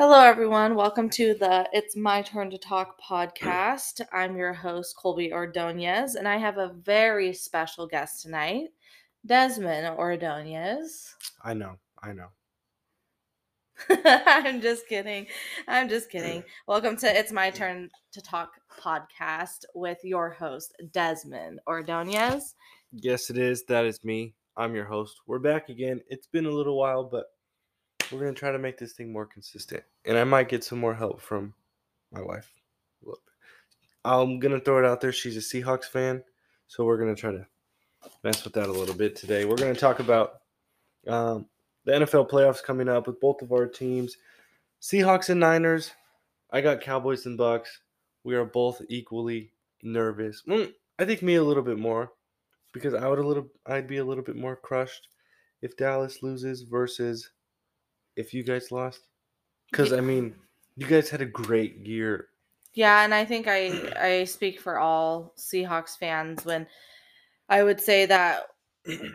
Hello, everyone. Welcome to the It's My Turn to Talk podcast. I'm your host, Colby Ordonez, and I have a very special guest tonight, Desmond Ordonez. I know, I know. I'm just kidding. I'm just kidding. Welcome to It's My Turn to Talk podcast with your host, Desmond Ordonez. Yes, it is. That is me. I'm your host. We're back again. It's been a little while, but we're to try to make this thing more consistent. And I might get some more help from my wife. Look, I'm to throw it out there. She's a Seahawks fan. So we're to try to mess with that a little bit today. We're to talk about um, the NFL playoffs coming up with both of our teams Seahawks and Niners. I got Cowboys and Bucks. We are both equally nervous. Mm, I think me a little bit more because I would a little I'd be a little bit more crushed if Dallas loses versus if you guys lost? Because I mean, you guys had a great year. Yeah, and I think I I speak for all Seahawks fans when I would say that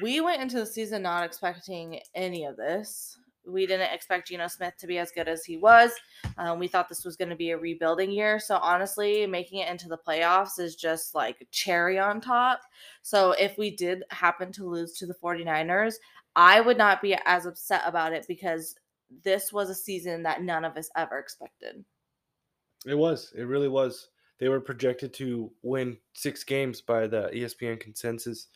we went into the season not expecting any of this. We didn't expect Geno Smith to be as good as he was. Um, we thought this was going to be a rebuilding year. So honestly, making it into the playoffs is just like cherry on top. So if we did happen to lose to the 49ers, I would not be as upset about it because this was a season that none of us ever expected. It was. It really was. They were projected to win six games by the ESPN consensus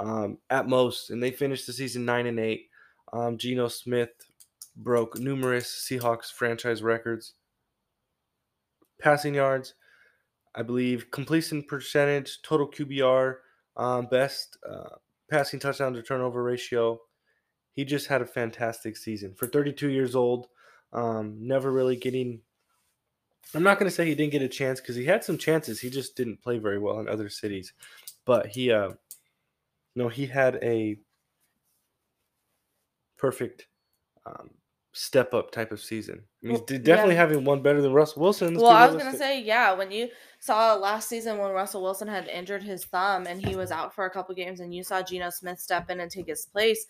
um, at most, and they finished the season nine and eight. Um, Geno Smith broke numerous Seahawks franchise records. Passing yards, I believe, completion percentage, total QBR, um, best uh, passing touchdown to turnover ratio, he just had a fantastic season for 32 years old. Um, never really getting. I'm not going to say he didn't get a chance because he had some chances. He just didn't play very well in other cities, but he, uh, no, he had a perfect um, step up type of season. I mean, he's definitely yeah. having one better than Russell Wilson. Well, I was gonna say, yeah, when you saw last season when Russell Wilson had injured his thumb and he was out for a couple games, and you saw Geno Smith step in and take his place,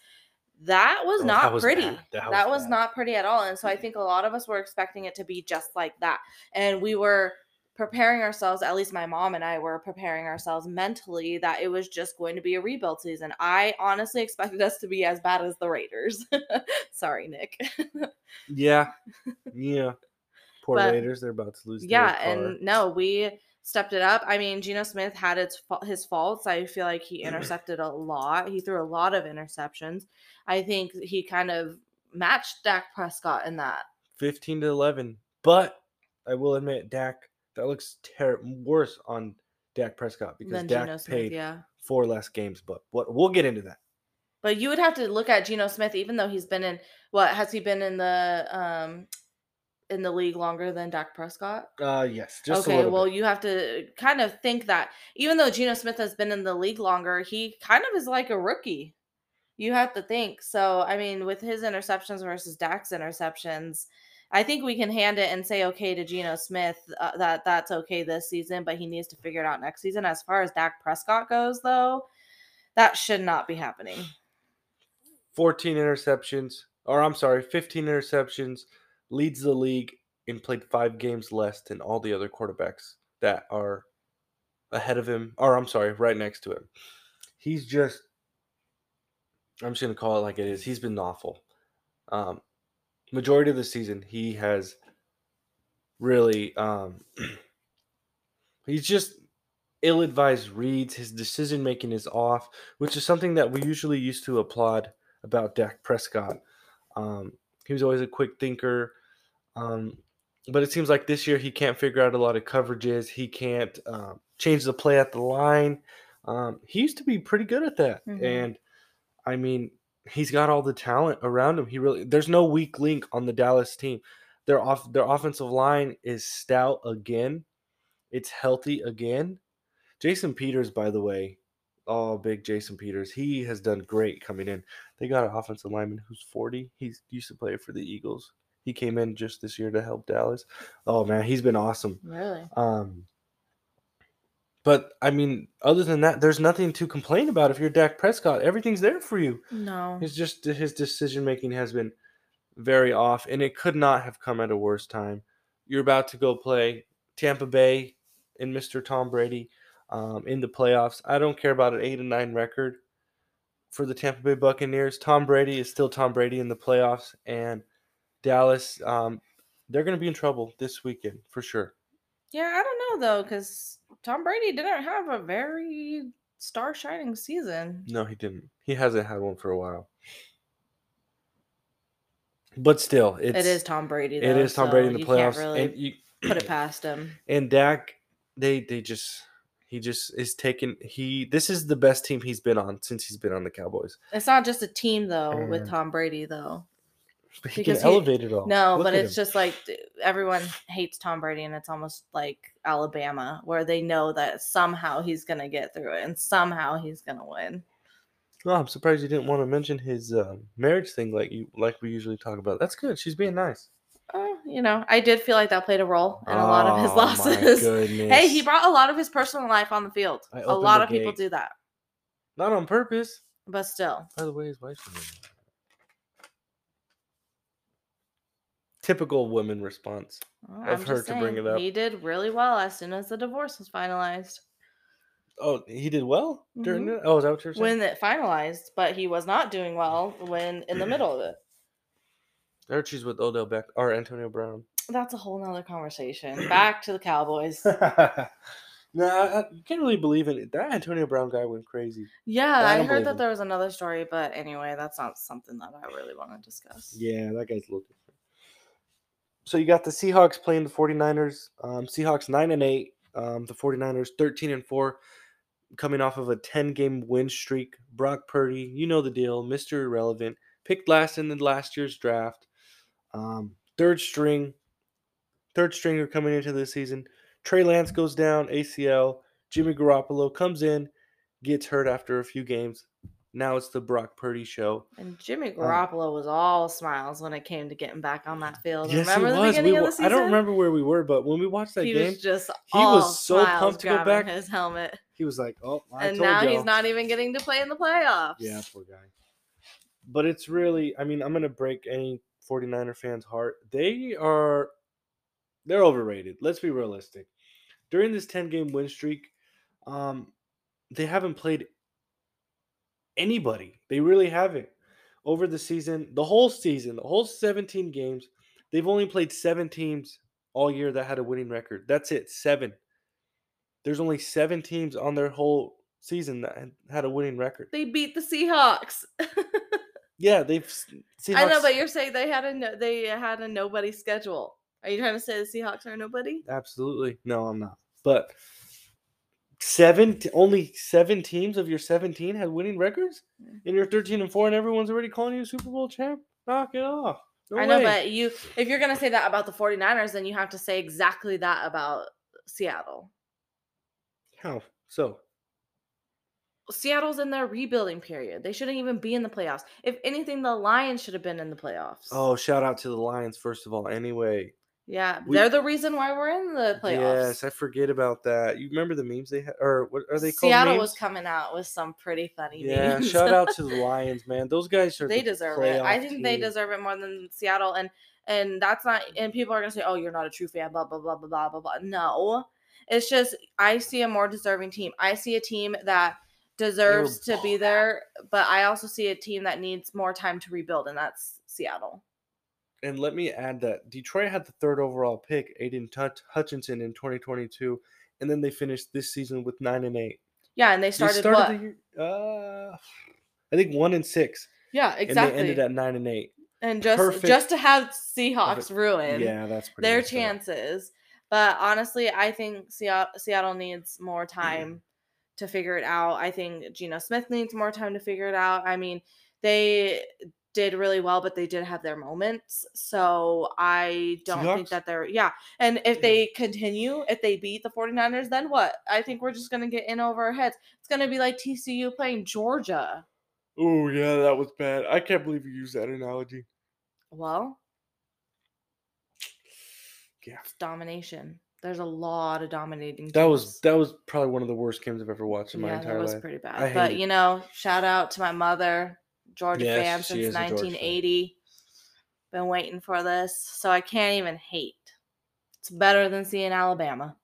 that was oh, not that was pretty. That, that, was, was not pretty at all. And so I think a lot of us were expecting it to be just like that. And we were preparing ourselves, at least my mom and I were preparing ourselves mentally that it was just going to be a rebuild season. I honestly expected us to be as bad as the Raiders. Sorry, Nick. yeah. Yeah. Poor but, Raiders, they're about to lose. Yeah, and no, we stepped it up. I mean, Geno Smith had its his faults. I feel like he intercepted a lot. He threw a lot of interceptions. I think he kind of matched Dak Prescott in that. 15 to 11. But I will admit, Dak, that looks ter- worse on Dak Prescott because Dak Geno paid Smith, yeah. four less games. But what we'll get into that. But you would have to look at Geno Smith, even though he's been in what has he been in the um in the league longer than Dak Prescott? Uh, yes. okay, well, bit. you have to kind of think that even though Geno Smith has been in the league longer, he kind of is like a rookie. You have to think. So, I mean, with his interceptions versus Dak's interceptions, I think we can hand it and say okay to Geno Smith uh, that that's okay this season, but he needs to figure it out next season. As far as Dak Prescott goes, though, that should not be happening. 14 interceptions, or I'm sorry, 15 interceptions leads the league and played five games less than all the other quarterbacks that are ahead of him, or I'm sorry, right next to him. He's just, I'm just going to call it like it is. He's been awful. Um, majority of the season, he has really, um, he's just ill advised reads. His decision making is off, which is something that we usually used to applaud about Dak Prescott. Um, he was always a quick thinker. Um, but it seems like this year he can't figure out a lot of coverages. He can't uh, change the play at the line. Um, he used to be pretty good at that. Mm-hmm. And I mean, he's got all the talent around him. He really there's no weak link on the Dallas team. Their off their offensive line is stout again. It's healthy again. Jason Peters, by the way, oh big Jason Peters. He has done great coming in. They got an offensive lineman who's 40. He used to play for the Eagles. He came in just this year to help Dallas. Oh man, he's been awesome. Really? Um but I mean, other than that, there's nothing to complain about if you're Dak Prescott. Everything's there for you. No. It's just his decision making has been very off, and it could not have come at a worse time. You're about to go play Tampa Bay and Mr. Tom Brady um, in the playoffs. I don't care about an eight and nine record for the Tampa Bay Buccaneers. Tom Brady is still Tom Brady in the playoffs, and Dallas, um, they're going to be in trouble this weekend for sure. Yeah, I don't know though, because Tom Brady didn't have a very star shining season. No, he didn't. He hasn't had one for a while. But still, it's it is Tom Brady. Though, it is Tom so Brady in the playoffs, really and you put it past him. and Dak. They they just he just is taking he. This is the best team he's been on since he's been on the Cowboys. It's not just a team though with Tom Brady though. But he Because can he- elevate it all. No, Look but it's him. just like everyone hates Tom Brady, and it's almost like Alabama, where they know that somehow he's gonna get through it, and somehow he's gonna win. Oh, I'm surprised you didn't want to mention his um, marriage thing like you like we usually talk about. That's good. She's being nice. Oh, you know, I did feel like that played a role in a lot of his Oh, losses. Hey, he brought a lot of his personal life on the field. A lot of people do that, not on purpose. but still, By the way, his wife's from there. Typical women response. well, Of her just to bring it up. He did really well as soon as the divorce was finalized. Oh, he did well during Mhm. it. Oh, is that what you're saying? When it finalized, but he was not doing well when in the middle of it. I heard she's with Odell Beck or Antonio Brown. That's a whole nother conversation. Back to the Cowboys. no, I, I can't really believe it. That Antonio Brown guy went crazy. Yeah, I I, heard that him. there was another story, but anyway, that's not something that I really want to discuss. Yeah, that guy's different. So you got the Seahawks playing the 49ers. Um, Seahawks 9 and 8. Um, the 49ers 13 and 4 coming off of a 10 game win streak. Brock Purdy, you know the deal, Mr. Irrelevant, picked last in the last year's draft. Um, third string, third stringer coming into the season. Trey Lance goes down, ACL. Jimmy Garoppolo comes in, gets hurt after a few games. Now it's the Brock Purdy show. And Jimmy Um, Garoppolo was all smiles when it came to getting back on that field. Yes, Remember he the was. beginning We of the season? I don't remember where we were, but when we watched that he game, was just he was so pumped to go back. his helmet. he was like, "Oh, I and now y'all." he's not even getting to play in the playoffs. Yeah, poor guy. But it's really, I mean, I'm gonna break any 49er fan's heart. They are, they're overrated. Let's be realistic. During this 10 game win streak, um, they haven't played anybody. They really haven't. Over the season, the whole season, the whole 17 games, they've only played seven teams all year that had a winning record. That's it, seven. There's only seven teams on their whole season that had- a winning record. They beat the Seahawks. Yeah, they've. I know, but you're saying they had a no, they had a nobody schedule. Are you trying to say the Seahawks are nobody? absolutely no, I'm not. But seven, only seven teams of your 17 had winning records, mm. and you're 13 and four, and everyone's already calling you a Super Bowl champ. Knock it off. No I know, but you if you're gonna say that about the 49ers, then you have to say exactly that about Seattle. how so? Seattle's in their rebuilding period. They shouldn't even be in the playoffs. If anything, the Lions should have been in the playoffs. Oh, shout out to the Lions first of all. Anyway, yeah, we- they're the reason why we're in the playoffs. yes, I forget about that. You remember the memes they had, or what are they called? Seattle memes? was coming out with some pretty funny Yeah, memes. shout out to the Lions, man. Those guys are. they the deserve it. I think they deserve it more than Seattle. And and that's not. And people are gonna say, "Oh, you're not a true fan." Blah blah blah blah blah blah blah. No, it's just I see a more deserving team. I see a team that deserves to be there, but I also see a team that needs more time to rebuild, and that's Seattle. And let me add that Detroit had the third overall pick, Aidan Tut- Hutchinson in 2022, and then they finished this season with nine and eight. Yeah, and they They started, what? the year, uh, I think one and six, yeah, exactly. and they ended at nine and eight. and just perfect- just to have Seahawks ruin yeah, that's their messed up. chances. But honestly, I think Seattle, Seattle needs more time to figure it out. I think Geno Smith needs more time to figure it out. I mean, they did really well, but they did have their moments. So I don't think that they're, yeah. And if they continue, if they beat the 49ers, then what? I think we're just going to get in over our heads. It's going to be like TCU playing Georgia. Oh yeah, that was bad. I can't believe you used that analogy. Well, Yeah, it's domination. There's a lot of dominating. that was that was probably one of the worst games I've ever watched in my entire life. yeah, that was life. pretty I bad. But you know, shout out to my mother, Georgia Yes, fan since is a Georgia fan. 1980. Been waiting for this, so I can't even hate. It's better than seeing Alabama.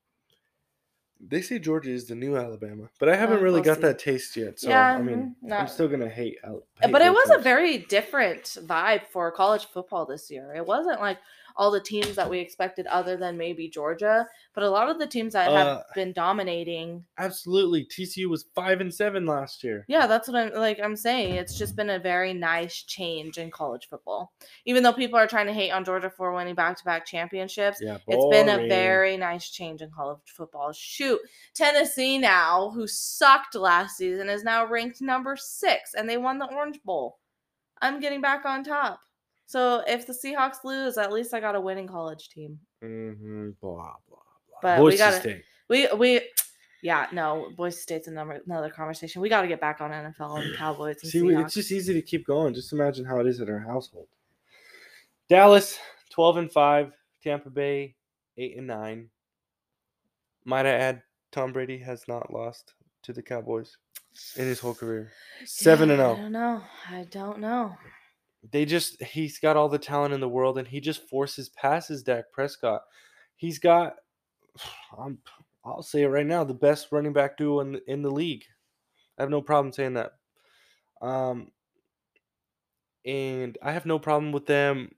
They say Georgia is the new Alabama, but I haven't Uh, really we'll got see. that taste yet. So Yeah, I mean, mhm, I'm still gonna hate. Hate but it was a very different vibe for college football this year. It wasn't like all the teams that we expected, other than maybe Georgia, but a lot of the teams that Uh, have been dominating. absolutely. TCU was five and seven last year. Yeah, that's what I'm like. I'm saying it's just been a very nice change in college football. Even though people are trying to hate on Georgia for winning back-to-back championships, Yeah, it's been a very nice change in college football. Shoot, Tennessee now, who sucked last season, is now ranked number six, and they won the Orange Bowl. I'm getting back on top. So if the Seahawks lose, at least I got a winning college team. Mhm, blah blah blah. But we Boise gotta- State. We we, yeah, no, Boise State's a number another conversation. We got to get back on NFL and Cowboys and See, Seahawks. it's just easy to keep going. Just imagine how it is in our household. Dallas, twelve and five. Tampa Bay, eight and nine. Might I add, Tom Brady has not lost to the Cowboys in his whole career. Seven and zero. I don't know. I don't know. They just he's got all the talent in the world, and he just forces passes Dak Prescott. He's got, I'm, I'll say it right now, the best running back duo in the, in the league. I have no problem saying that. Um, and I have no problem with them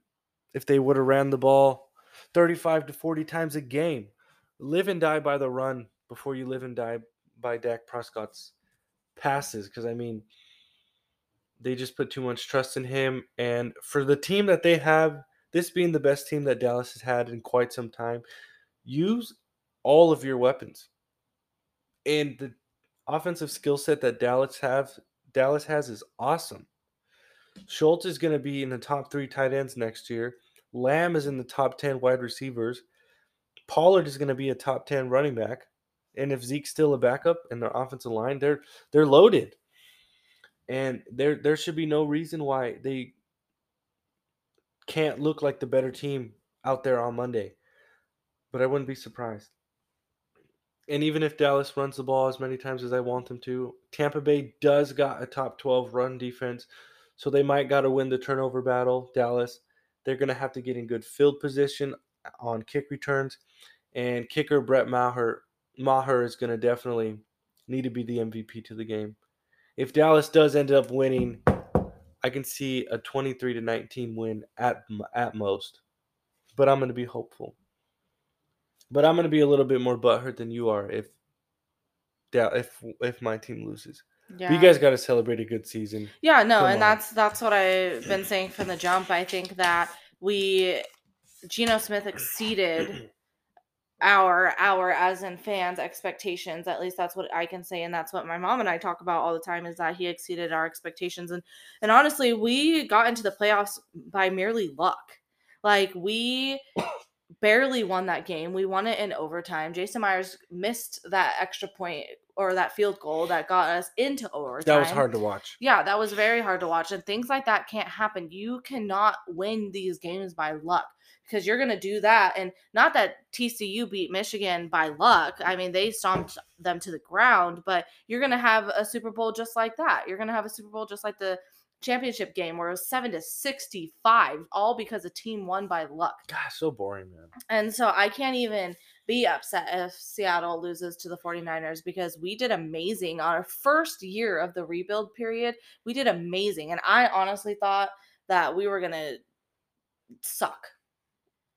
if they would have ran the ball 35 to 40 times a game. Live and die by the run before you live and die by Dak Prescott's passes. Because, I mean, they just put too much trust in him. And for the team that they have, this being the best team that Dallas has had in quite some time, use all of your weapons. And the offensive skill set that Dallas have Dallas has is awesome. Schultz is going to be in the top three tight ends next year. Lamb is in the top ten wide receivers. Pollard is going to be a top ten running back. And if Zeke's still a backup in their offensive line, they're they're loaded. And there there should be no reason why they can't look like the better team out there on Monday. But I wouldn't be surprised. And even if Dallas runs the ball as many times as I want them to, Tampa Bay does got a top 12 run defense. So they might got to win the turnover battle. Dallas, they're going to have to get in good field position on kick returns. And kicker Brett Maher, Maher is going to definitely need to be the MVP to the game. If Dallas does end up winning, I can see a 23 to 19 win at at most. But I'm going to be hopeful. But I'm going to be a little bit more butthurt than you are if if if my team loses. Yeah. You guys got to celebrate a good season. Yeah, no, Come and on. that's that's what I've been saying from the jump. I think that we Geno Smith exceeded our our as in fans expectations. At least that's what I can say, and that's what my mom and I talk about all the time is that he exceeded our expectations. And and honestly, we got into the playoffs by merely luck. Like we barely won that game. We won it in overtime. Jason Myers missed that extra point or that field goal that got us into overtime. That was hard to watch. Yeah, that was very hard to watch. And things like that can't happen. You cannot win these games by luck because you're going to do that. And not that TCU beat Michigan by luck. I mean, they stomped them to the ground, but you're going to have a Super Bowl just like that. You're going to have a Super Bowl just like the championship game where it was 7 to 65 all because a team won by luck. God, so boring, man. And so I can't even be upset if Seattle loses to the 49ers because we did amazing on our first year of the rebuild period. We did amazing. And I honestly thought that we were going to suck.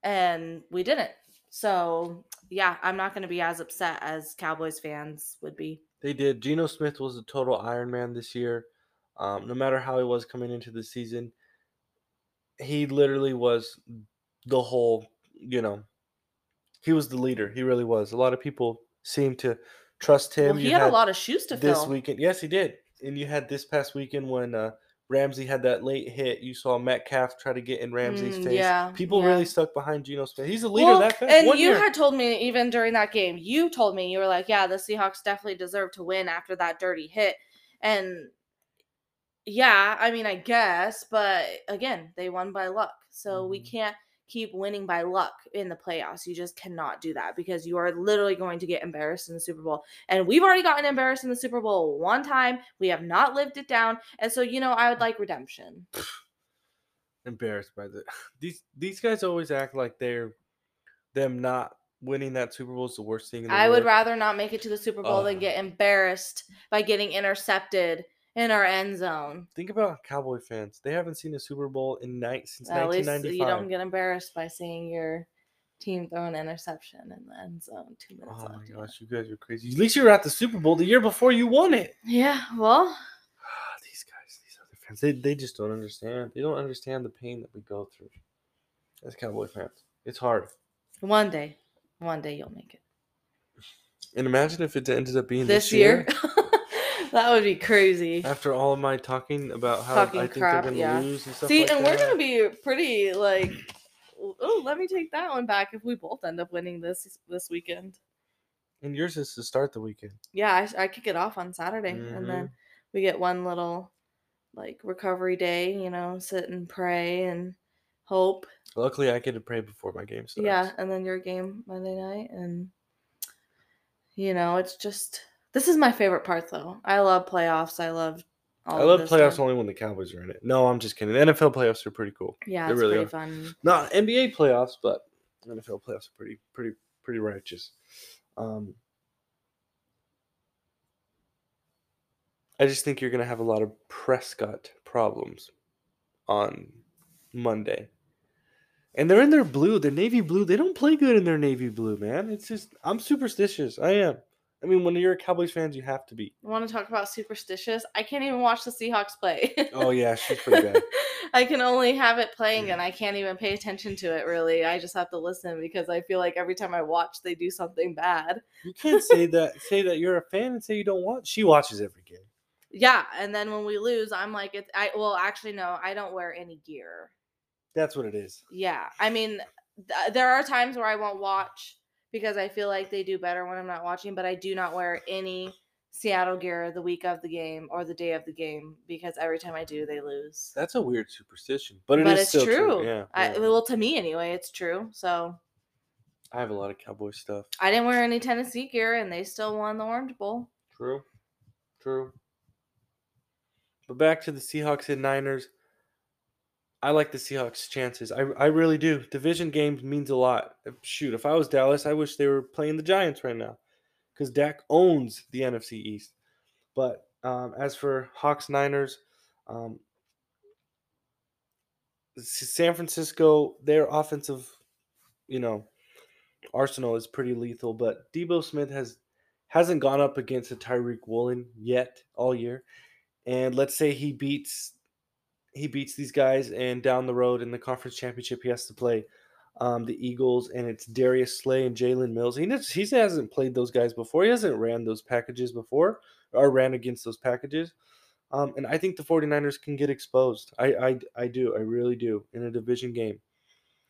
And we didn't. So, yeah, I'm not going to be as upset as Cowboys fans would be. They did. Geno Smith was a total Iron Man this year. Um, no matter how he was coming into the season, he literally was the whole, you know, he was the leader. He really was. A lot of people seem to trust him. Well, he You had, a lot of shoes to this fill. weekend. Yes, he did. And you had this past weekend when uh, Ramsey had that late hit. You saw Metcalf try to get in Ramsey's Mm, face. yeah, People yeah. really stuck behind Geno Smith. He's a leader Well, that fast. and One you year. had told me even during that game, you told me you were like, "Yeah, the Seahawks definitely deserve to win after that dirty hit." And yeah, I mean, I guess, but again, they won by luck. So we Mhm. can't keep winning by luck in the playoffs. You just cannot do that because you are literally going to get embarrassed in the Super Bowl. And we've already gotten embarrassed in the Super Bowl one time. We have not lived it down. And so, you know, I would like redemption. embarrassed by the these these guys always act like they're them not winning that Super Bowl is the worst thing in the I world. would rather not make it to the Super Bowl than get embarrassed by getting intercepted in our end zone. Think about Cowboy fans. They haven't seen a Super Bowl in night since At least 1995. you don't get embarrassed by seeing your team throw an interception in the end zone two minutes oh my gosh, you guys are crazy. At least you were at the Super Bowl the year before you won it. Yeah, well, these guys, these other fans, they, they just don't understand. They don't understand the pain that we go through as Cowboy fans. It's hard. one day, one day you'll make it. And imagine if it ended up being This, this, year, that would be crazy. After all of my talking about how Talking I think crap, they're gonna yeah. lose and stuff See, like and we're gonna be pretty like, oh, let me take that one back if we both end up winning this this weekend. And yours is to start the weekend. Yeah, I, I kick it off on Saturday, and then mm-hmm. we get one little like recovery day. You know, sit and pray and hope. Luckily, I get to pray before my game starts. Yeah, and then your game Monday night, and you know, it's just this is my favorite part though. I love playoffs. I love. All I love playoffs stuff. only when the Cowboys are in it. No, I'm just kidding. The NFL playoffs are pretty cool. Yeah, they it's really pretty are. fun. Not NBA playoffs, but NFL playoffs are pretty, pretty, pretty righteous. Um, I just think you're gonna have a lot of Prescott problems on Monday. And they're in their blue, their navy blue. They don't play good in their navy blue, man. It's just I'm superstitious. I am. I mean, when you're a Cowboys fans, you have to be. Want to talk about superstitious? I can't even watch the Seahawks play. Oh yeah, she's pretty bad. I can only have it playing and I can't even pay attention to it really. I just have to listen because I feel like every time I watch they do something bad. You can't say that. Say that you're a fan and say you don't watch. She watches every game. Yeah, and then when we lose, I'm like it's I well actually no, I don't wear any gear. That's what it is. Yeah. I mean th- there are times where I won't watch because I feel like they do better when I'm not watching, but I do not wear any Seattle gear the week of the game or the day of the game because every time I do they lose. That's a weird superstition, but it is but it's true. true. Yeah, I, yeah. well, to me anyway, it's true. So I have a lot of cowboy stuff. I didn't wear any Tennessee gear, and they still won the Orange Bowl. True, true. But back to the Seahawks and Niners. I like the Seahawks' chances. I I really do. Division games means a lot. Shoot, if I was Dallas, I wish they were playing the Giants right now, because Dak owns the NFC East. But um, as for Hawks Niners, um, San Francisco, their offensive, you know, arsenal is pretty lethal. But Deebo Smith has hasn't gone up against a Tariq Woolen yet all year, and let's say he beats he beats these guys, and down the road in the conference championship, he has to play um, the Eagles, and it's Darius Slay and Jalen Mills. He he hasn't played those guys before. He hasn't ran those packages before or ran against those packages. Um, and I think the 49ers can get exposed. I, I I do. I really do in a division game.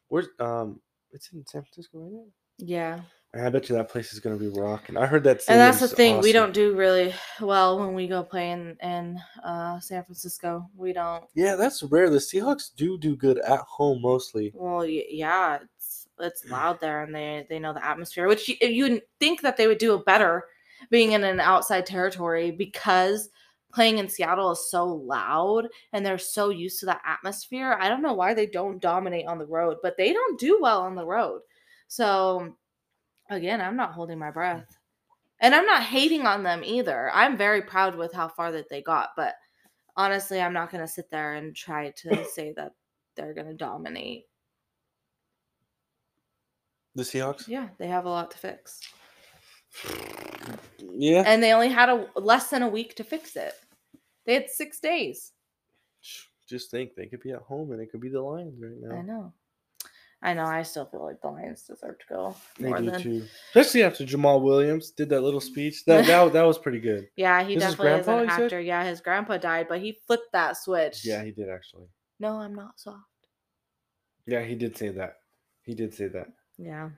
Where's um it's in San Francisco right now? Yeah, And I bet you that place is gonna be rocking. I heard that and that's the thing. We don't do really well when we go play in in uh, San Francisco. We don't. Yeah, that's rare. The Seahawks do do good at home mostly. Well, yeah, it's it's loud there, and they they know the atmosphere. Which you, you'd think that they would do better being in an outside territory because playing in Seattle is so loud and they're so used to that atmosphere. I don't know why they don't dominate on the road, but they don't do well on the road. So again, I'm not holding my breath. And I'm not hating on them either. I'm very proud with how far that they got, but honestly, I'm not going to sit there and try to say that they're going to dominate. The Seahawks. Yeah, they have a lot to fix. Yeah. And they only had a less than a week to fix it. They had 6 days. Just think they could be at home and it could be the Lions right now. I know. I know. I still feel like the Lions deserve to go They do than. too. Especially after Jamaal Williams did that little speech. That that, that was pretty good. Yeah, he This is definitely is an actor. Yeah, his grandpa died, but he flipped that switch. Yeah, he did actually. No, I'm not soft. Yeah, he did say that. He did say that. Yeah.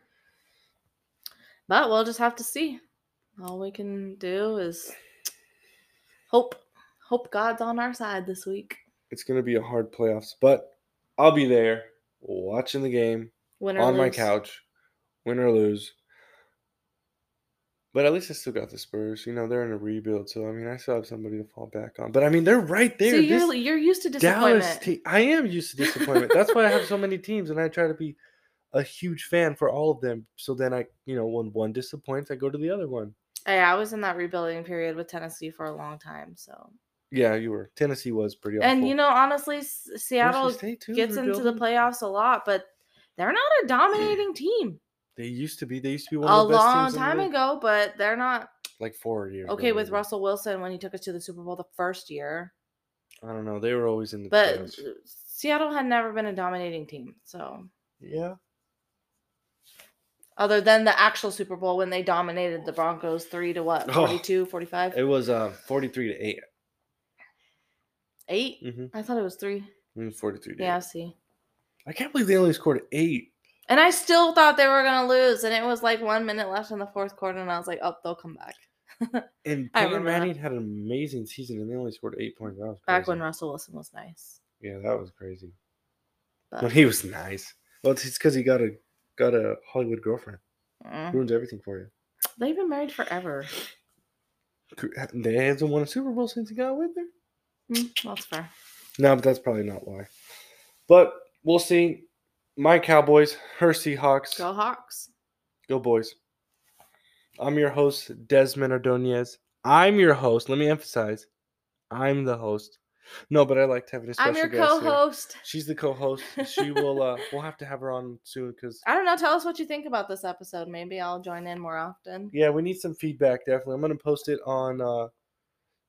But we'll just have to see. All we can do is hope. Hope God's on our side this week. It's gonna be a hard playoffs, but I'll be there watching the game Win or on my couch, win or lose. But at least I still got the Spurs. You know, they're in a rebuild, so I mean, I still have somebody to fall back on. But I mean, they're right there. So you're This you're used to disappointment. Dallas team. I am used to disappointment. That's why I have so many teams, and I try to be a huge fan for all of them. So then I, you know, when one disappoints, I go to the other one. Hey, I was in that rebuilding period with Tennessee for a long time. So, Yeah, you were. Tennessee was pretty awful. and you know, honestly, Seattle gets into the playoffs a lot, but they're not a dominating team. They used to be. They used to be one A of the best long teams time ago, but they're not like four years. ago, okay with maybe. Russell Wilson when he took us to the Super Bowl the first year. I don't know. They were always in the But playoffs. Seattle had never been a dominating team. So, Yeah. other than the actual Super Bowl when they dominated the Broncos 3 to what? Oh. 42, 45? It was uh, 43 to 8. 8? Mm-hmm. I thought it was 3. 43 to Yeah, 8. see. I can't believe they only scored 8. And I still thought they were gonna lose, and it was like one minute left in the fourth quarter, and I was like, "Oh, they'll come back." And I Peyton remember that. Manning had an amazing season, and they only scored 8 points. That was Back when crazy. Russell Wilson was nice. Yeah, that was crazy. But, When he was nice. Well, it's because he got a got a Hollywood girlfriend. mm, Ruins everything for you. they've been married forever. They hasn't won a Super Bowl since he got with her. Mm, that's fair. No, but that's probably not why. But we'll see. My Cowboys, her Seahawks. Go Hawks. Go boys. I'm your host, Desmond Ordonez. I'm your host. Let me emphasize, I'm the host. No, but I like having a special I'm your guest co-host. She's the co-host. She will. uh We'll have to have her on soon because I don't know. Tell us what you think about this episode. Maybe I'll join in more often. yeah, we need some feedback. Definitely, I'm gonna post it on uh,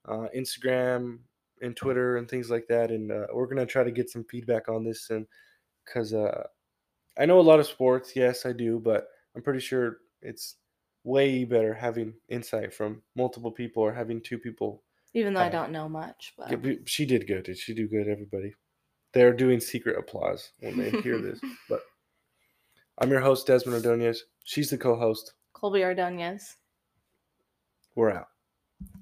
uh Instagram and Twitter and things like that, and uh, we're gonna try to get some feedback on this and because uh, I know a lot of sports. Yes, I do, but I'm pretty sure it's way better having insight from multiple people or having two people Even though I Uh, don't know much, but Yeah, she did good. Did she do good? Everybody, they're doing secret applause when they hear this. But I'm your host Desmond Ordonez. She's the co-host. Colby Ordonez. We're out.